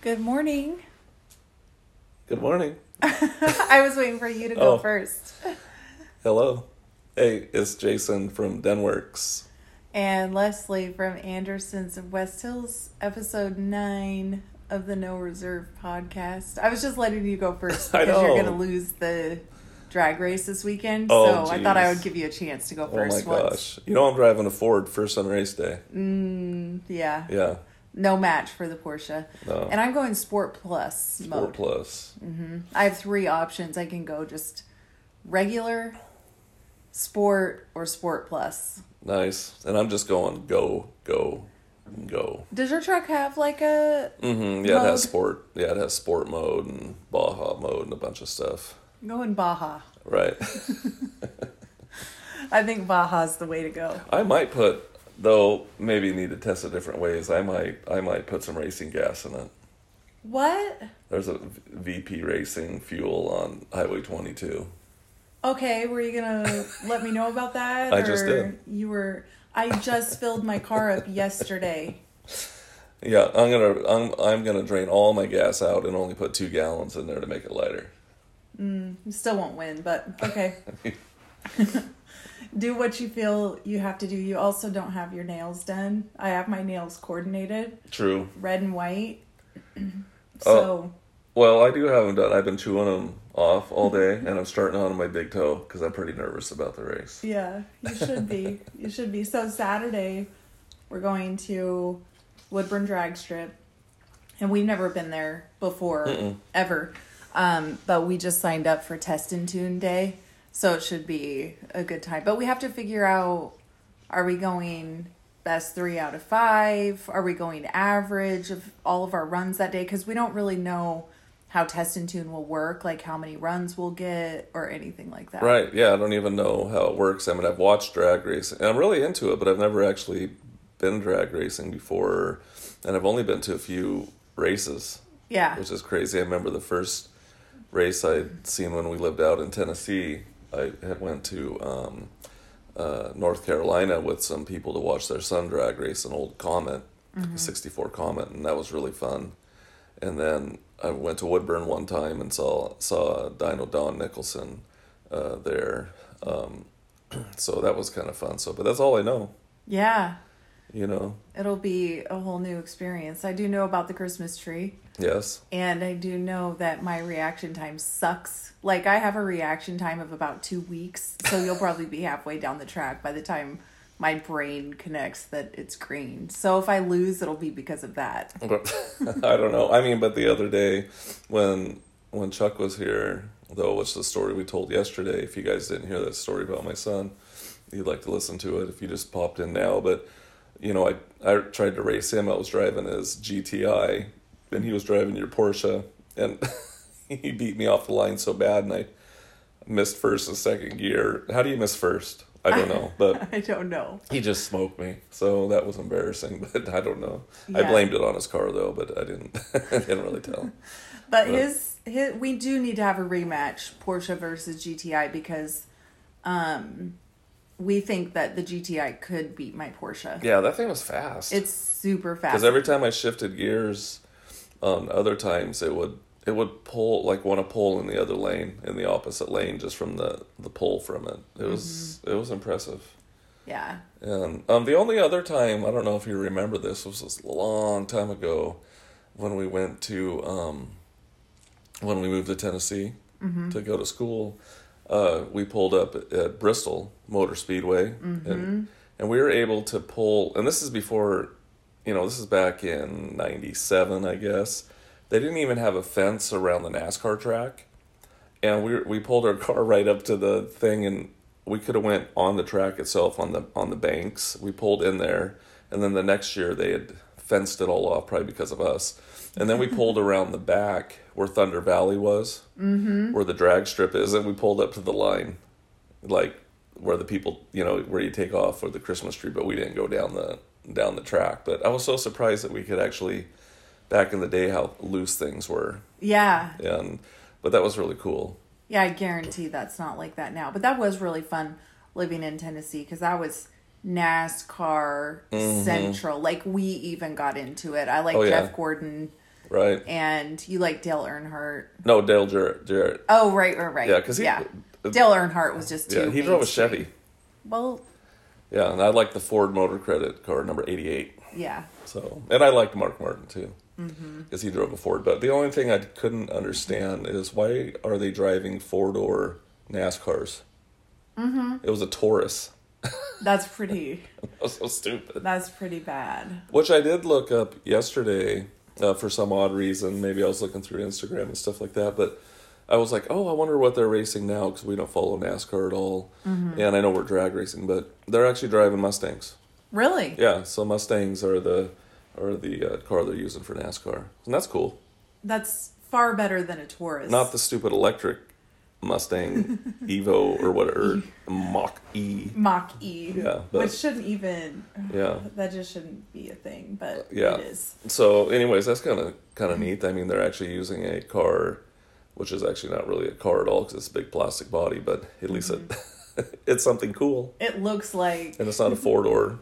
Good morning. Good morning. I was waiting for you to go Oh. first. Hello. Hey, it's Jason from Denworks. And Leslie from Anderson's of West Hills, episode nine of the No Reserve podcast. I was just letting you go first because you're going to lose the drag race this weekend. Oh, so I thought I would give you a chance to go Oh my first once. gosh. You know I'm driving a Ford first on race day. Mm, yeah. Yeah. No match for the Porsche. No. And I'm going Sport Plus mode. Sport mode. Plus. I have three options. I can go just regular, Sport, or Sport Plus. Nice. And I'm just going go, go, go. Does your truck have like a hmm Yeah, it has sport. Yeah, it has sport mode and Baja mode and a bunch of stuff. go in Baja? Right. I think Baja's the way to go. I might put though maybe need to test it different ways. I might I might put some racing gas in it. What? There's a VP Racing fuel on Highway 22. Okay, were you gonna let me know about that? I just did. You were. I just filled my car up yesterday. Yeah, I'm gonna I'm I'm gonna drain all my gas out and only put two gallons in there to make it lighter. You still won't win, but okay. do what you feel you have to do. You also don't have your nails done. I have my nails coordinated, True. red and white. Oh. so Well, I do have them done. I've been chewing them off all day, and I'm starting on my big toe because I'm pretty nervous about the race. Yeah, you should be. you should be. So Saturday, we're going to Woodburn Drag Strip, and we've never been there before Mm-mm. ever. Um, but we just signed up for Test and Tune Day, so it should be a good time. But we have to figure out: Are we going best three out of five? Are we going average of all of our runs that day? Because we don't really know how Test and Tune will work, like how many runs we'll get or anything like that. Right? Yeah, I don't even know how it works. I mean, I've watched drag racing, and I'm really into it, but I've never actually been drag racing before, and I've only been to a few races. Yeah. which is crazy. I remember the first race I'd seen when we lived out in Tennessee. I had went to um, uh, North Carolina with some people to watch their son drag race an old Comet, Mm-hmm. a '64 Comet, and that was really fun. And then I went to Woodburn one time and saw saw Dyno Don Nicholson uh, there. Um, so that was kind of fun. So, but that's all I know. Yeah. You know. It'll be a whole new experience. I do know about the Christmas tree, Yes. and I do know that my reaction time sucks. Like, I have a reaction time of about two weeks, so you'll probably be halfway down the track by the time my brain connects that it's green. So if I lose, it'll be because of that. I don't know. I mean, but the other day when when Chuck was here, though, which the story we told yesterday. If you guys didn't hear that story about my son, you'd like to listen to it if you just popped in now. But you know, I I tried to race him. I was driving his GTI, and he was driving your Porsche, and he beat me off the line so bad, and I missed first and second gear. How do you miss first? I don't know, but I don't know. he just smoked me, so that was embarrassing. But I don't know. I blamed it on his car though, but I didn't. I didn't really tell. But Right. his his we do need to have a rematch Porsche versus GTI because um we think that the GTI could beat my Porsche. Yeah, that thing was fast. It's super fast. because every time I shifted gears, um, other times it would it would pull like want to pull in the other lane in the opposite lane just from the the pull from it. It was it was impressive. yeah. And um, the only other time I don't know if you remember this was this long time ago when we went to um, when we moved to Tennessee to go to school. Uh, we pulled up at, at Bristol Motor Speedway, and and we were able to pull. And this is before, you know, this is back in '97, I guess. They didn't even have a fence around the NASCAR track, and we we pulled our car right up to the thing, and we could have went on the track itself on the on the banks. We pulled in there, and then the next year they had fenced it all off, probably because of us. And then we pulled around the back where Thunder Valley was, mm-hmm. where the drag strip is, and we pulled up to the line, like where the people, you know, where you take off for the Christmas tree. But we didn't go down the down the track. But I was so surprised that we could actually, back in the day, how loose things were, Yeah. and but that was really cool. Yeah, I guarantee that's not like that now. But that was really fun living in Tennessee because that was NASCAR central. Like we even got into it. I like Mm-hmm. Oh, yeah. Jeff Gordon. Right. and you like Dale Earnhardt. No, Dale Jarrett. Jarrett. Oh, right, right, right. Yeah, 'cause he- yeah. Dale Earnhardt was just too. Yeah, he drove a. Chevy. Well, Yeah, and I like the Ford Motor Credit car number eighty-eight. yeah. So, and I liked Mark Martin too, Mm-hmm. because he drove a Ford. But the only thing I couldn't understand is why are they driving four-door NASCARs? Mm-hmm. It was a Taurus. That's pretty. That was so stupid. That's pretty bad. Which I did look up yesterday uh, for some odd reason. Maybe I was looking through Instagram and stuff like that. But I was like, oh, I wonder what they're racing now because we don't follow NASCAR at all. And I know we're drag racing, but they're actually driving Mustangs. Really? Yeah, so Mustangs are the are the uh, car they're using for NASCAR, and that's cool. That's far better than a Taurus. Not the stupid electric Mustang Evo or whatever Mach E. Mach E. Yeah, but- which shouldn't even. Yeah. That just shouldn't be a thing, but uh, Yeah. it is. So, anyways, that's kind of kind of mm-hmm. neat. I mean, they're actually using a car, which is actually not really a car at all because it's a big plastic body, but at least it mm-hmm. it's something cool, It looks like and it's not a four door.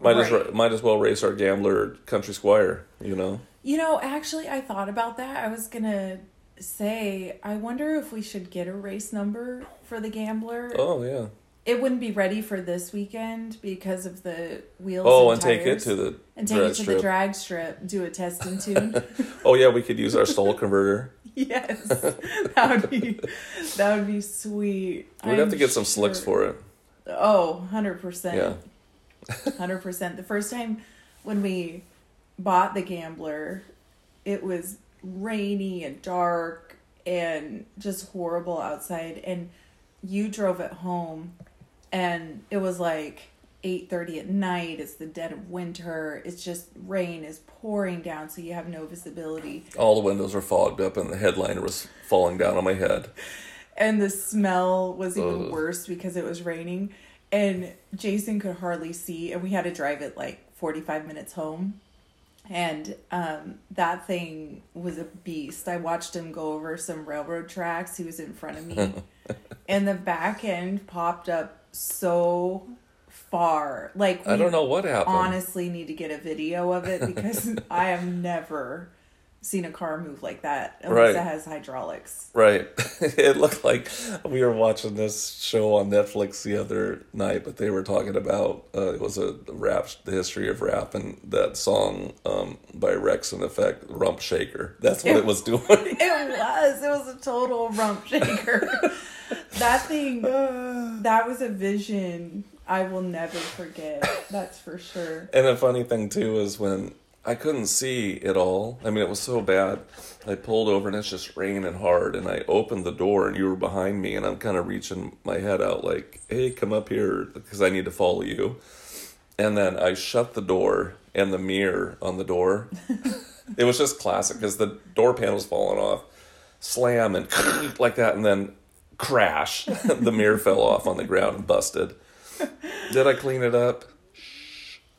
Might as might as well race our Gambler Country Squire, you know. You know, actually, I thought about that. I was gonna say, I wonder if we should get a race number for the Gambler. Oh yeah. It wouldn't be ready for this weekend because of the wheels. Oh, and, and take it to the and take drag it to strip. the drag strip. Do a test and tune. Oh yeah, we could use our stall converter. yes, that would be that would be sweet. We'd have to get some slicks for it. Oh, 100 percent. Yeah. Hundred percent. The first time when we bought the gambler, it was rainy and dark and just horrible outside. And you drove it home, and it was like eight thirty at night. It's the dead of winter. It's just rain is pouring down, so you have no visibility. All the windows are fogged up, and the headliner was falling down on my head. and the smell was even Ugh. worse because it was raining and jason could hardly see and we had to drive it like 45 minutes home and um, that thing was a beast. I watched him go over some railroad tracks. He was in front of me. And the back end popped up so far. Like I don't know what happened. honestly need to get a video of it because i have never seen a car move like that unless Right. it has hydraulics Right. it looked like we were watching this show on Netflix the other night, but they were talking about uh, it was a rap, the history of rap, and that song um, by Wreckx-n-Effect, Rump Shaker. That's what it was doing. It was. It was a total rump shaker. that thing, that was a vision I will never forget. That's for sure. And the funny thing too is when I couldn't see it all. I mean, it was so bad. I pulled over and it's just raining hard. And I opened the door and you were behind me, and I'm kind of reaching my head out like, "Hey, come up here," because I need to follow you. And then I shut the door and the mirror on the door. it was just classic because the door panel's falling off, slam and like that, and then crash. the mirror fell off on the ground and busted. Did I clean it up?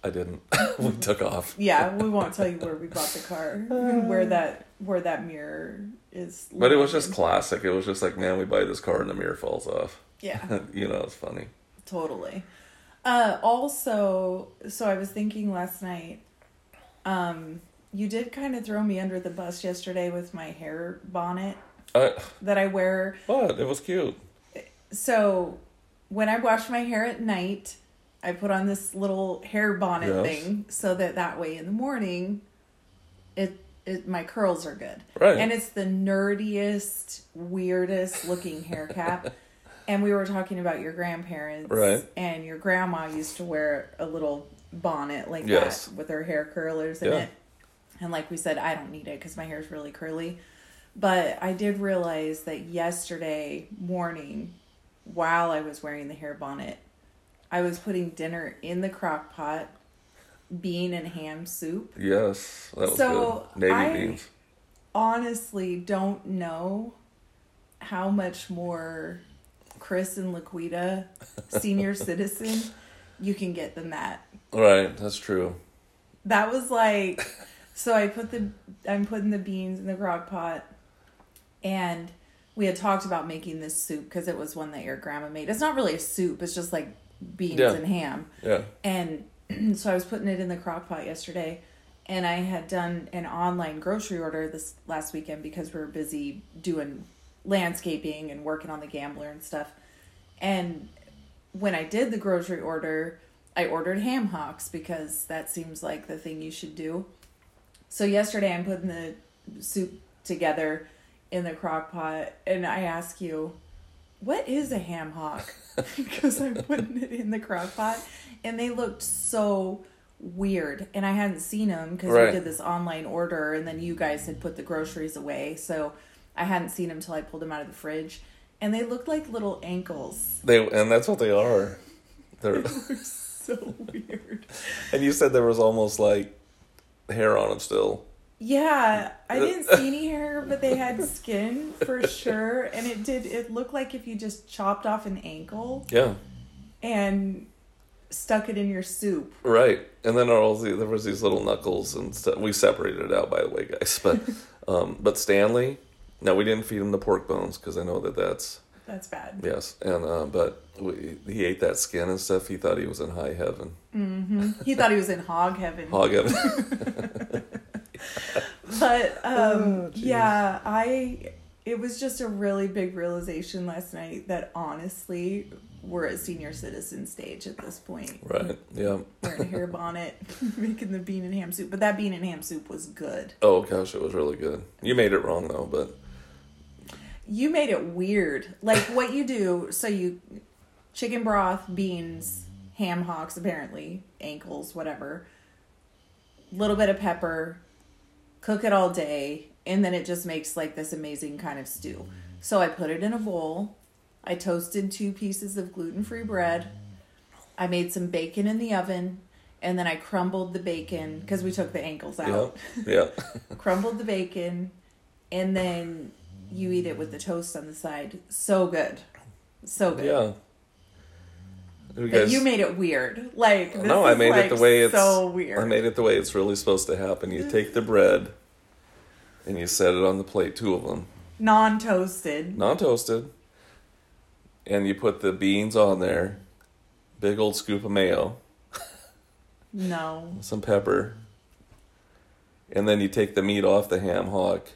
Shh, I didn't. we took off. Yeah, we won't tell you where we bought the car, where that where that mirror is. But it was just classic. It was just like, man, we buy this car and the mirror falls off. yeah, you know, it's funny. totally. Uh, also, so I was thinking last night. Um, you did kind of throw me under the bus yesterday with my hair bonnet I, that I wear But It was cute. So when I wash my hair at night, I put on this little hair bonnet Yes. thing so that that way in the morning, it it my curls are good. Right. And it's the nerdiest, weirdest looking hair cap. and we were talking about your grandparents. Right. And your grandma used to wear a little bonnet like Yes. that with her hair curlers in Yeah. it. And like we said, I don't need it because my hair is really curly. But I did realize that yesterday morning, while I was wearing the hair bonnet, I was putting dinner in the crock pot, bean and ham soup. Yes, that was So, good. Navy I- beans. Honestly, don't know how much more Chris and Laquita, senior citizen, you can get than that. Right, that's true. That was like, so I put the, I'm putting the beans in the crock pot, and we had talked about making this soup because it was one that your grandma made. It's not really a soup; it's just like beans Yeah. and ham. Yeah. And so I was putting it in the crock pot yesterday, and I had done an online grocery order this last weekend because we were busy doing landscaping and working on the gambler and stuff. And when I did the grocery order, I ordered ham hocks because that seems like the thing you should do. So yesterday I'm putting the soup together in the crock pot and I ask you, what is a ham hock? because I'm putting it in the crock pot and they looked so weird and I hadn't seen them because Right. we did this online order and then you guys had put the groceries away. So I hadn't seen them till I pulled them out of the fridge and they looked like little ankles. They and that's what they are. They're so weird. and you said there was almost like hair on them still. Yeah, I didn't see any hair, but they had skin for sure, and it did. It looked like if you just chopped off an ankle Yeah. and stuck it in your soup. Right, and then all the, there was these little knuckles and stuff. We separated it out, by the way, guys. But um, but Stanley, no, we didn't feed him the pork bones because I know that that's That's bad. yes, and uh, but we, he ate that skin and stuff. He thought he was in high heaven, He thought he was in hog heaven. hog heaven. But um, Oh, yeah, I. It was just a really big realization last night that honestly, we're at senior citizen stage at this point. right, yeah. Wearing a hair bonnet, making the bean and ham soup. But that bean and ham soup was good. Oh gosh, it was really good. You made it wrong though, but You made it weird. Like what you do, so you chicken broth, beans, ham hocks, apparently, ankles, whatever. Little bit of pepper, cook it all day, and then it just makes like this amazing kind of stew. So I put it in a bowl. I toasted two pieces of gluten-free bread. I made some bacon in the oven, and then I crumbled the bacon because we took the ankles yeah, out yeah. crumbled the bacon, and then you eat it with the toast on the side. So good, so good. Yeah. You you made it weird. Like no, I made like, it the way it's. so weird. I made it the way it's really supposed to happen. You take the bread, and you set it on the plate, two of them, non-toasted. non-toasted, and you put the beans on there, big old scoop of mayo, No, some pepper, and then you take the meat off the ham hock,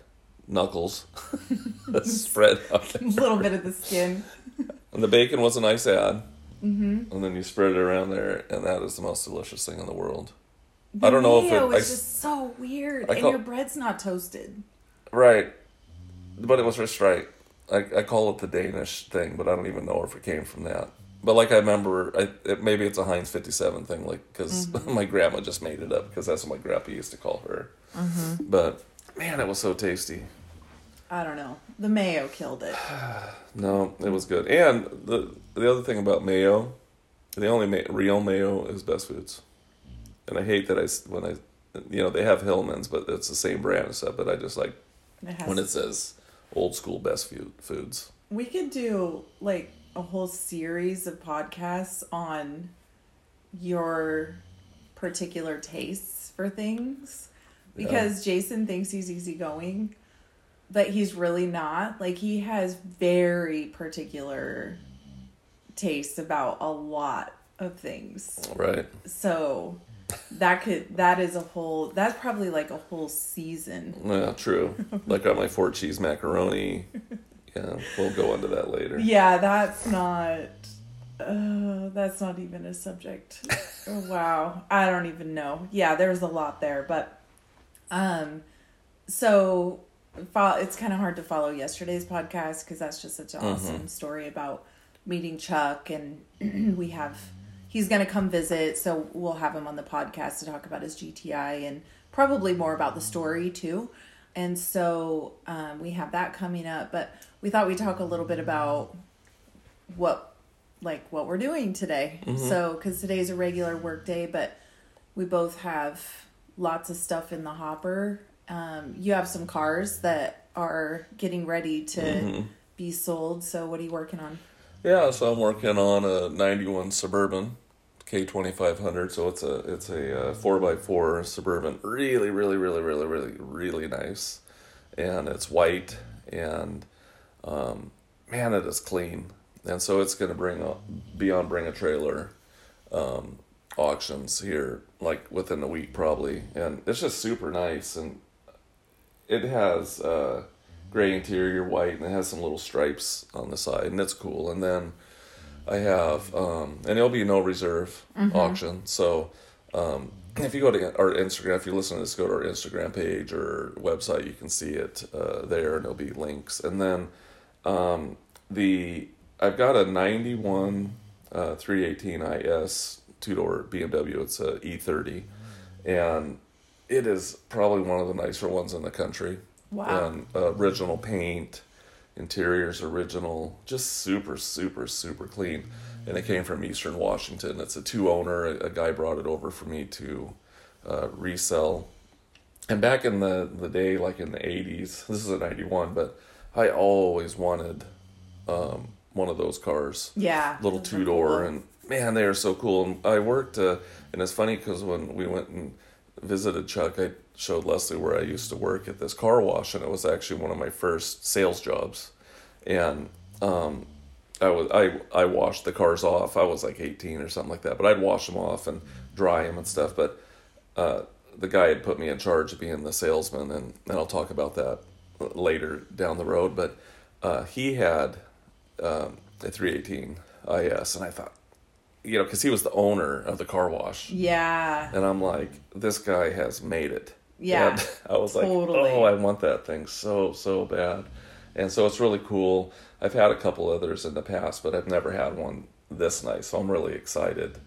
knuckles, spread out a little bit of the skin. And the bacon was a nice add. Mm-hmm. And then you spread it around there, and that is the most delicious thing in the world. I don't know if it. I is just so weird, I and call- your bread's not toasted. right, but it was just right. I, I call it the Danish thing, but I don't even know if it came from that. But like I remember, I, it, maybe it's a Heinz 57 thing, like because my grandma just made it up because that's what my grandpa used to call her. But man, it was so tasty. I don't know. The mayo killed it. No, it was good. And the the other thing about mayo, the only ma- real mayo is Best Foods. And I hate that I when I, you know, they have Hellmann's, but it's the same brand and stuff. But I just like It when it says old school Best Food Foods. We could do like a whole series of podcasts on your particular tastes for things because Jason thinks he's easygoing, but he's really not. Like he has very particular tastes about a lot of things. Right. So that could that is a whole that's probably like a whole season. Yeah, true. like on my four cheese macaroni. Yeah, we'll go into that later. Yeah, that's not. Uh, that's not even a subject. oh, wow, I don't even know. Yeah, there's a lot there, but um, so it's kind of hard to follow yesterday's podcast because that's just such an awesome story about meeting Chuck, and we have he's gonna come visit, so we'll have him on the podcast to talk about his GTI and probably more about the story too. And so um, we have that coming up, but we thought we'd talk a little bit about what like what we're doing today. So because today's a regular work day, but we both have lots of stuff in the hopper. Um, you have some cars that are getting ready to be sold. So what are you working on? Yeah, so I'm working on a '91 Suburban K2500. So it's a it's a uh, four x four Suburban. Really, really, really, really, really, really nice, and it's white and um, man, it is clean. And so it's going to bring a beyond bring a trailer. Um, auctions here, like within a week probably, and it's just super nice. And it has uh, gray interior, white, and it has some little stripes on the side, and it's cool. And then I have, um, and it'll be no reserve auction. So um, if you go to our Instagram, if you listen to this, go to our Instagram page or website, you can see it uh, there, and there'll be links. And then um, the I've got a '91 uh, 318 IS two door BMW. It's a E30, and it is probably one of the nicer ones in the country. Wow. And uh, original paint, interiors original, just super, super, super clean. And it came from Eastern Washington. It's a two owner. A, guy brought it over for me to uh, resell. And back in the, the day, like in the 80s, this is a 91, but I always wanted um, one of those cars Yeah. little two door cool. and man they are so cool and i worked uh, and it's funny because when we went and visited chuck i showed leslie where i used to work at this car wash and it was actually one of my first sales jobs. And um, i was i i washed the cars off. I was like 18 or something like that but i'd wash them off and dry them and stuff. But uh, the guy had put me in charge of being the salesman and, and i'll talk about that later down the road. But uh, he had um, a 318 IS, and I thought, you know, because he was the owner of the car wash, Yeah. and I'm like, this guy has made it. Yeah, And I was like, oh, I want that thing so so bad, and so it's really cool. I've had a couple others in the past, but I've never had one this nice, so I'm really excited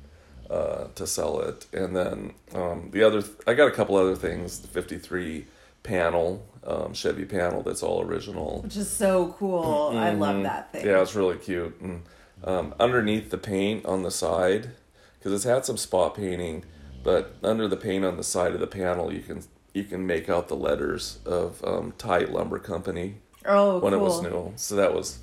uh, to sell it. And then um, the other, I got a couple other things. The 53 panel, um, Chevy panel that's all original. Which is so cool. I love that thing. Mm-hmm. Yeah, it's really cute. And um, underneath the paint on the side, because it's had some spot painting, but under the paint on the side of the panel, you can you can make out the letters of um, Thai Lumber Company Oh, when cool. it was new. So that was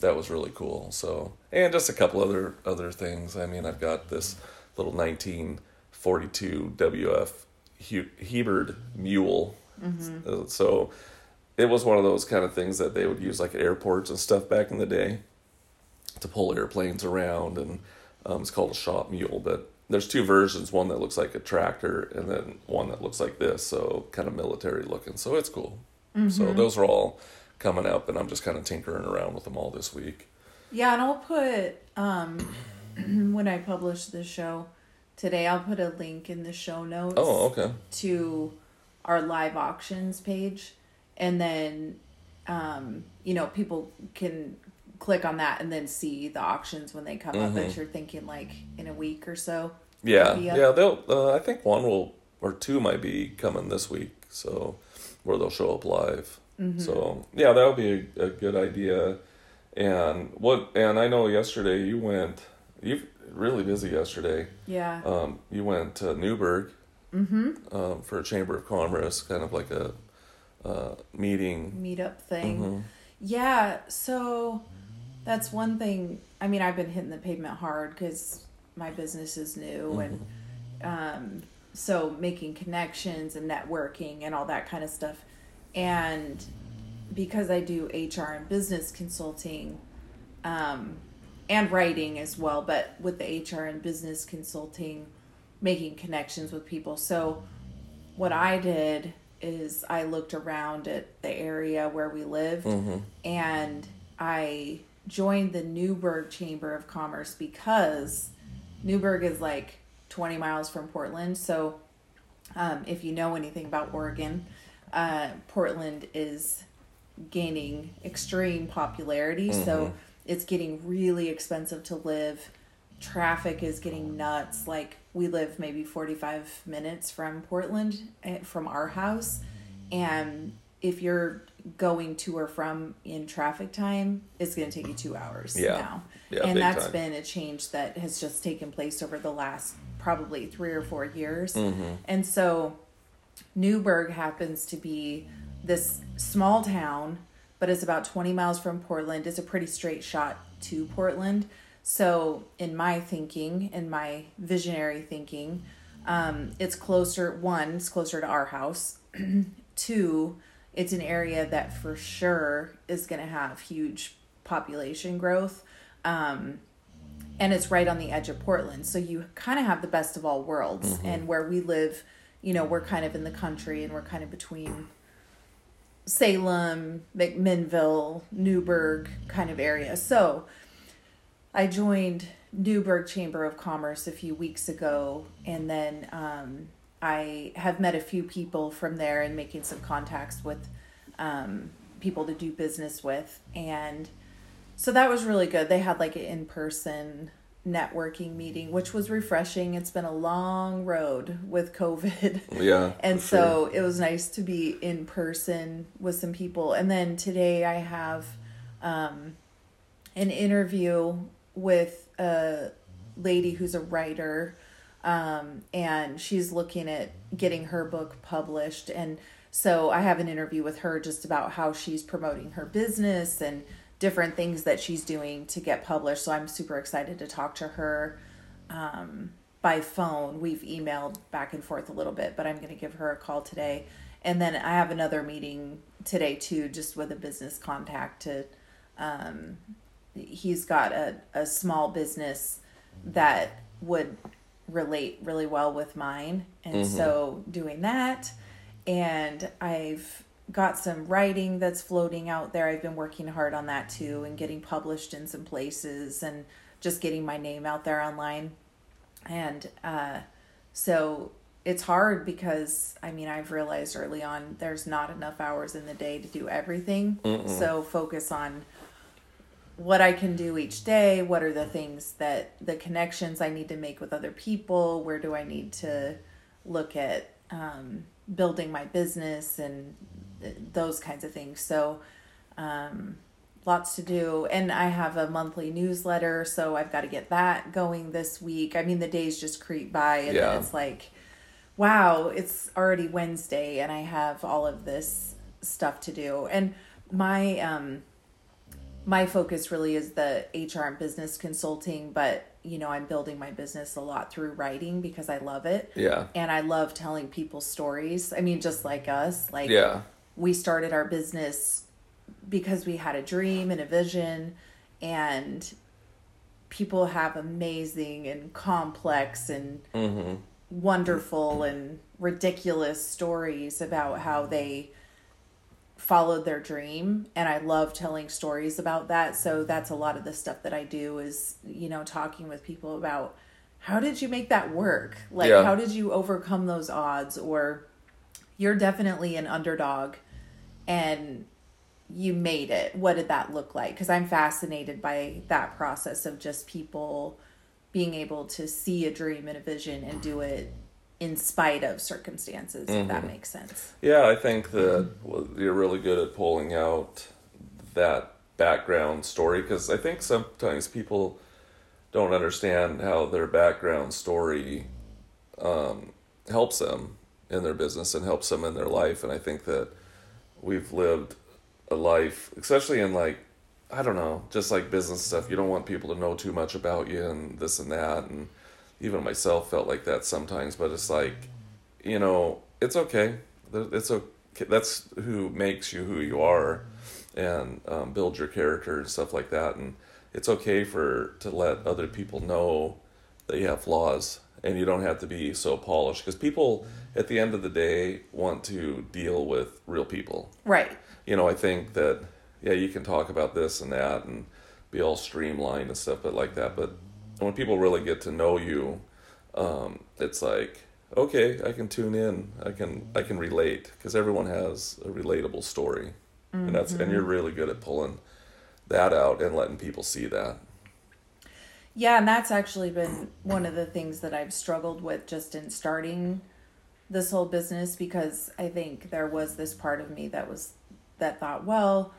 that was really cool. So and just a couple other other things. I mean, I've got this little 1942 WF Hebert mule. Mm-hmm. Uh, So it was one of those kind of things that they would use like at airports and stuff back in the day to pull airplanes around, and um, it's called a shop mule. But there's two versions: one that looks like a tractor, and then one that looks like this, so kind of military looking. So it's cool. So those are all coming up, and I'm just kind of tinkering around with them all this week. Yeah, and I'll put um when I publish the show today, I'll put a link in the show notes Oh, okay. to our live auctions page, and then um you know people can click on that and then see the auctions when they come up. Mm-hmm. But you're thinking like in a week or so. Yeah, yeah. They'll. Uh, I think one will or two might be coming this week. So where they'll show up live. Mm-hmm. So yeah, that would be a, a good idea. And what? And I know yesterday you went. You really busy yesterday. Yeah. Um, you went to Newberg mm-hmm. um, for a Chamber of Commerce, kind of like a uh, meeting. Meetup thing. Mhm. Yeah, so that's one thing. I mean, I've been hitting the pavement hard because my business is new, and um, so making connections and networking and all that kind of stuff. And because I do HR and business consulting, um, and writing as well, but with the HR and business consulting, making connections with people. So, what I did is I looked around at the area where we lived and I joined the Newberg Chamber of Commerce because Newberg is like 20 miles from Portland. So, um, if you know anything about Oregon, uh, Portland is gaining extreme popularity. So, it's getting really expensive to live. Traffic is getting nuts. Like, we live maybe 45 minutes from Portland, eh, from our house. And if you're going to or from in traffic time, it's going to take you two hours Yeah. now. Yeah, and that's time. been a change that has just taken place over the last probably three or four years. Mm-hmm. And so Newberg happens to be this small town, but it's about 20 miles from Portland. It's a pretty straight shot to Portland. So, in my thinking, in my visionary thinking, um, it's closer, one, it's closer to our house. Two, it's an area that for sure is going to have huge population growth. Um, and it's right on the edge of Portland. So you kind of have the best of all worlds. Mm-hmm. And where we live, you know, we're kind of in the country and we're kind of between Salem, McMinnville, Newberg kind of area. So I joined Newberg Chamber of Commerce a few weeks ago, and then um, I have met a few people from there and making some contacts with um, people to do business with. And so that was really good. They had like an in person networking meeting, which was refreshing. It's been a long road with COVID. Yeah. And so it was nice to be in person with some people. And then today I have um, an interview with a lady who's a writer. Um, and she's looking at getting her book published. And so I have an interview with her just about how she's promoting her business and different things that she's doing to get published. So I'm super excited to talk to her um, by phone. We've emailed back and forth a little bit, but I'm going to give her a call today. And then I have another meeting today too, just with a business contact to. Um, he's got a, a small business that would relate really well with mine. And so doing that, and I've got some writing that's floating out there. I've been working hard on that too and getting published in some places and just getting my name out there online. And uh, so it's hard because I mean, I've realized early on there's not enough hours in the day to do everything. So focus on what I can do each day, what are the things that the connections I need to make with other people, where do I need to look at um, building my business and th- those kinds of things. So, um, lots to do. And I have a monthly newsletter, so I've got to get that going this week. I mean, the days just creep by, and Yeah. then it's like, wow, it's already Wednesday, and I have all of this stuff to do. And my, um, my focus really is the HR and business consulting, but you know, I'm building my business a lot through writing because I love it. Yeah. And I love telling people stories. I mean, just like us, like Yeah. we started our business because we had a dream and a vision and people have amazing and complex and Mm-hmm. wonderful and ridiculous stories about how they followed their dream and I love telling stories about that. So that's a lot of the stuff that I do is, you know, talking with people about how did you make that work? Like Yeah. how did you overcome those odds or you're definitely an underdog and you made it. What did that look like? Cuz I'm fascinated by that process of just people being able to see a dream and a vision and do it in spite of circumstances, if that makes sense. Yeah, I think that you're really good at pulling out that background story because I think sometimes people don't understand how their background story um, helps them in their business and helps them in their life. And I think that we've lived a life, especially in like, I don't know, just like business stuff. You don't want people to know too much about you and this and that. And even myself felt like that sometimes, but it's like, you know, it's okay. It's okay. That's who makes you who you are, and um, build your character and stuff like that. And it's okay for to let other people know that you have flaws, and you don't have to be so polished. Because people, at the end of the day, want to deal with real people. Right. You know, I think that yeah, you can talk about this and that and be all streamlined and stuff, but like that. But when people really get to know you, um, it's like okay, I can tune in. I can I can relate because everyone has a relatable story, and that's and you're really good at pulling that out and letting people see that. Yeah, and that's actually been one of the things that I've struggled with just in starting this whole business because I think there was this part of me that was that thought, well,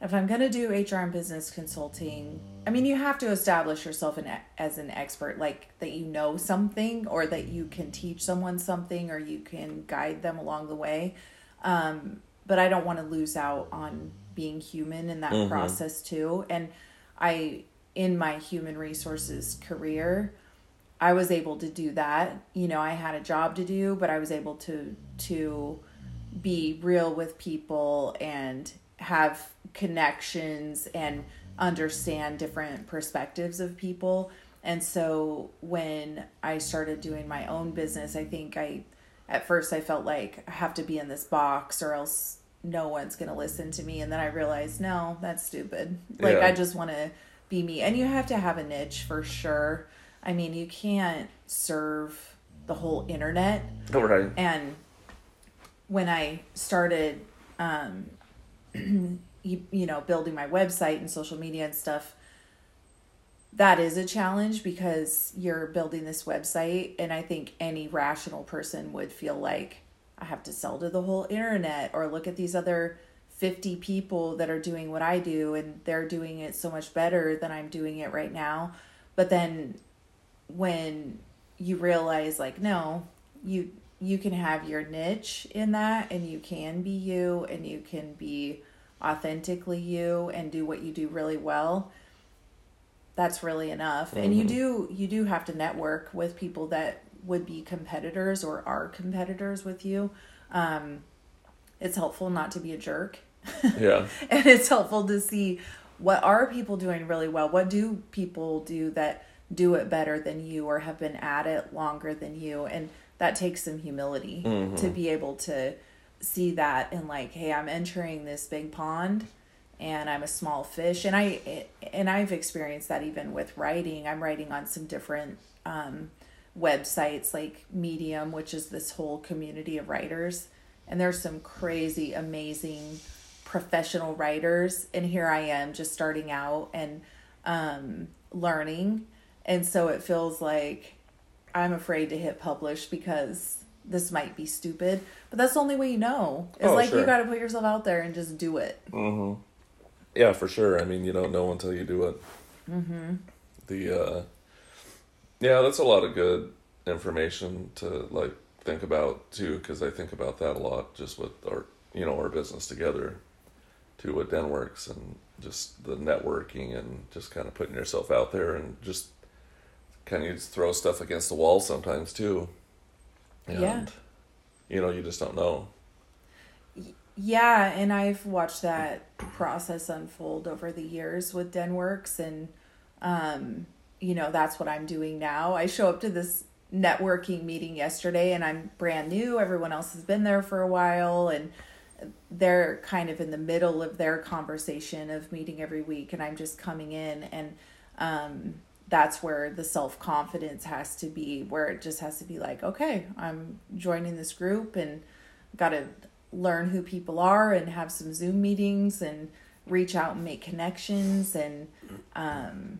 if I'm going to do HR and business consulting, I mean, you have to establish yourself in, as an expert, like that you know something or that you can teach someone something or you can guide them along the way. Um, but I don't want to lose out on being human in that process too. And I, in my human resources career, I was able to do that. You know, I had a job to do, but I was able to to be real with people and have connections and understand different perspectives of people. And so when I started doing my own business, I think I, at first, I felt like I have to be in this box or else no one's going to listen to me. And then I realized, no, that's stupid. Like, Yeah. I just want to be me. And you have to have a niche for sure. I mean, you can't serve the whole internet All right. and when I started, um, you, know, building my website and social media and stuff, that is a challenge because you're building this website. And I think any rational person would feel like I have to sell to the whole internet or look at these other 50 people that are doing what I do and they're doing it so much better than I'm doing it right now. But then when you realize like no you you can have your niche in that and you can be you and you can be authentically you and do what you do really well that's really enough. And you do you do have to network with people that would be competitors or are competitors with you. Um it's helpful not to be a jerk. Yeah. and it's helpful to see what are people doing really well? What do people do that do it better than you or have been at it longer than you? And that takes some humility to be able to see that and like hey i'm entering this big pond and i'm a small fish. And i and i've experienced that even with writing. I'm writing on some different um, websites like medium which is this whole community of writers. And there's some crazy amazing professional writers. And here i am just starting out and um, learning. And so it feels like i'm afraid to hit publish because this might be stupid but that's the only way you know it's Oh, like you got to put yourself out there and just do it Yeah, for sure. I mean, you don't know until you do it. Mm-hmm. The uh, yeah, that's a lot of good information to like think about too, because I think about that a lot just with our you know our business together, to what with DenWorks and just the networking and just kind of putting yourself out there and just kind of just throw stuff against the wall sometimes too. And, Yeah. You know, you just don't know. Yeah, and I've watched that process unfold over the years with DenWorks and um you know, that's what I'm doing now. I show up to this networking meeting yesterday and I'm brand new. Everyone else has been there for a while and they're kind of in the middle of their conversation of meeting every week and I'm just coming in and um that's where the self-confidence has to be where it just has to be like, okay, I'm joining this group and got to learn who people are and have some Zoom meetings and reach out and make connections and um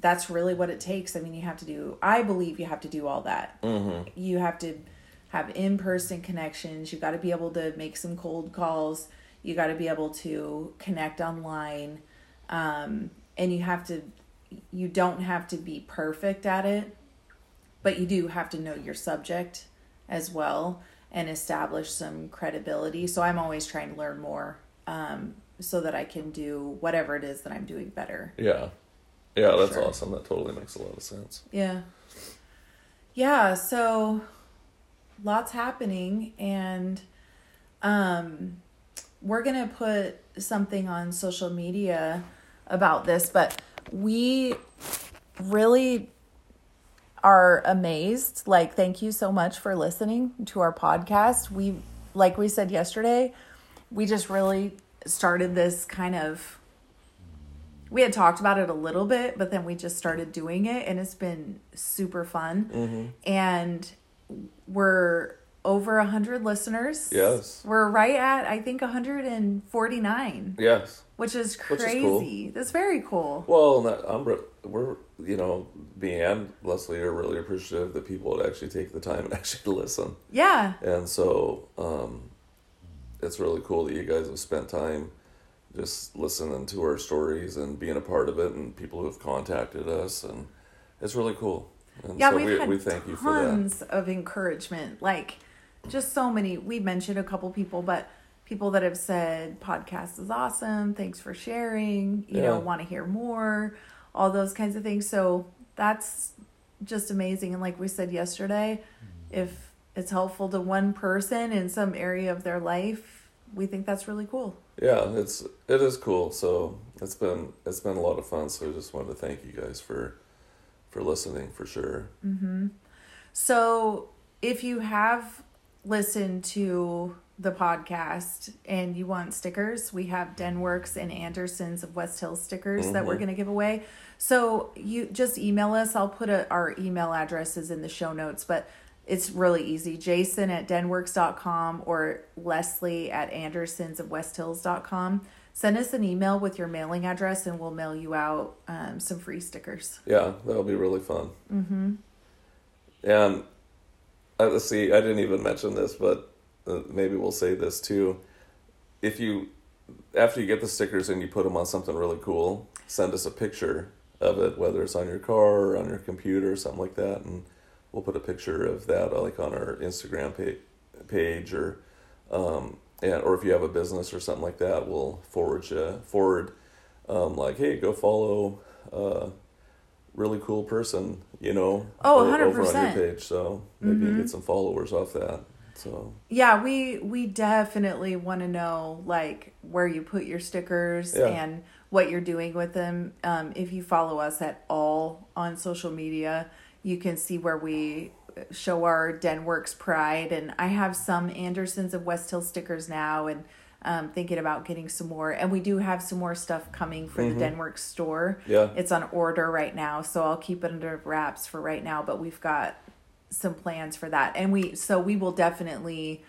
that's really what it takes. I mean, you have to do I believe you have to do all that. Mm-hmm. You have to have in-person connections. You got to be able to make some cold calls. You got to be able to connect online. Um and you have to you don't have to be perfect at it, but you do have to know your subject as well and establish some credibility. So I'm always trying to learn more um, so that I can do whatever it is that I'm doing better. Yeah. Yeah, that's Sure. awesome. That totally makes a lot of sense. Yeah. Yeah, so lots happening and um we're going to put something on social media about this, but we really are amazed. Like thank you so much for listening to our podcast. We like we said yesterday, we just really started this kind of we had talked about it a little bit, but then we just started doing it and it's been super fun. Mm-hmm. And we're over a 100 listeners. Yes. We're right at, I think, 149, Yes. which is Which is cool. crazy. That's very cool. Well, that, I'm, re- we're, you know, me and Leslie are really appreciative that people would actually take the time and actually listen. Yeah. And so um, it's really cool that you guys have spent time just listening to our stories and being a part of it and people who have contacted us. And it's really cool. And Yeah, so we've we, had we thank you for that. tons of encouragement. Like, just so many. We mentioned a couple people, but people that have said podcast is awesome. Thanks for sharing. You know, want to hear more. All those kinds of things. So that's just amazing. And like we said yesterday, if it's helpful to one person in some area of their life, we think that's really cool. Yeah, it's it is cool. So it's been it's been a lot of fun. So I just wanted to thank you guys for for listening for sure. Mm-hmm. So, if you have listened to the podcast and you want stickers, we have Denworks and Andersons of West Hills stickers that we're going to give away. So, you just email us. I'll put a, our email addresses in the show notes, but it's really easy. Jason at denworks.com or Leslie at Andersons of West Hills.com. Send us an email with your mailing address and we'll mail you out um, some free stickers. Yeah, that'll be really fun. Mm-hmm. And uh, let's see, I didn't even mention this, but uh, maybe we'll say this too. If you, after you get the stickers and you put them on something really cool, send us a picture of it, whether it's on your car or on your computer or something like that, and we'll put a picture of that like on our Instagram page, page or, um, yeah, or if you have a business or something like that, we'll forward you forward, um, like, hey, go follow. Uh, really cool person, you know, Oh, o- over on your page. So maybe you get some followers off that. So Yeah, we we definitely want to know like where you put your stickers Yeah. and what you're doing with them. Um, if you follow us at all on social media, you can see where we show our Denworks pride. And I have some Andersons of West Hill stickers now, and um, thinking about getting some more. And we do have some more stuff coming for the Denworks store. Yeah. it's on order right now, so I'll keep it under wraps for right now. But we've got some plans for that and we so we will definitely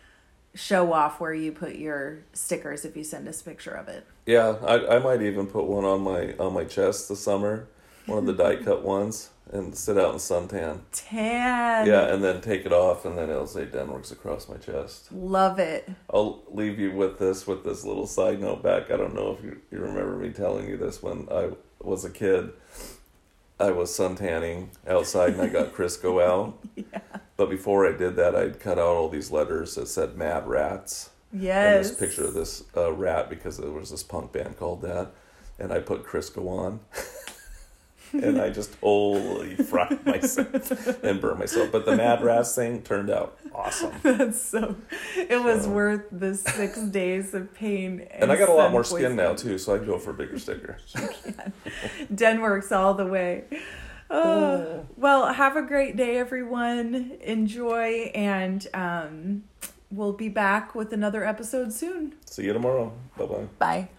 show off where you put your stickers if you send us a picture of it yeah, I, I might even put one on my on my chest this summer, one of the die cut ones, and sit out in suntan. tan Yeah, and then take it off, and then it'll say Denworks across my chest. love it I'll leave you with this with this little side note back. I don't know if you, you remember me telling you this when I was a kid. I was suntanning outside and I got Crisco out. yeah But before I did that, I'd cut out all these letters that said "Mad Rats" Yes. and this picture of this uh, rat because there was this punk band called that, and I put Crisco on, and I just totally fried myself and burned myself. But the Mad Rats thing turned out awesome. that's so it was So- worth the six days of pain And I got a lot more skin now too, so I'd go for a bigger sticker. denworks all the way Oh, well have a great day everyone enjoy and um, we'll be back with another episode soon See you tomorrow. Bye bye. bye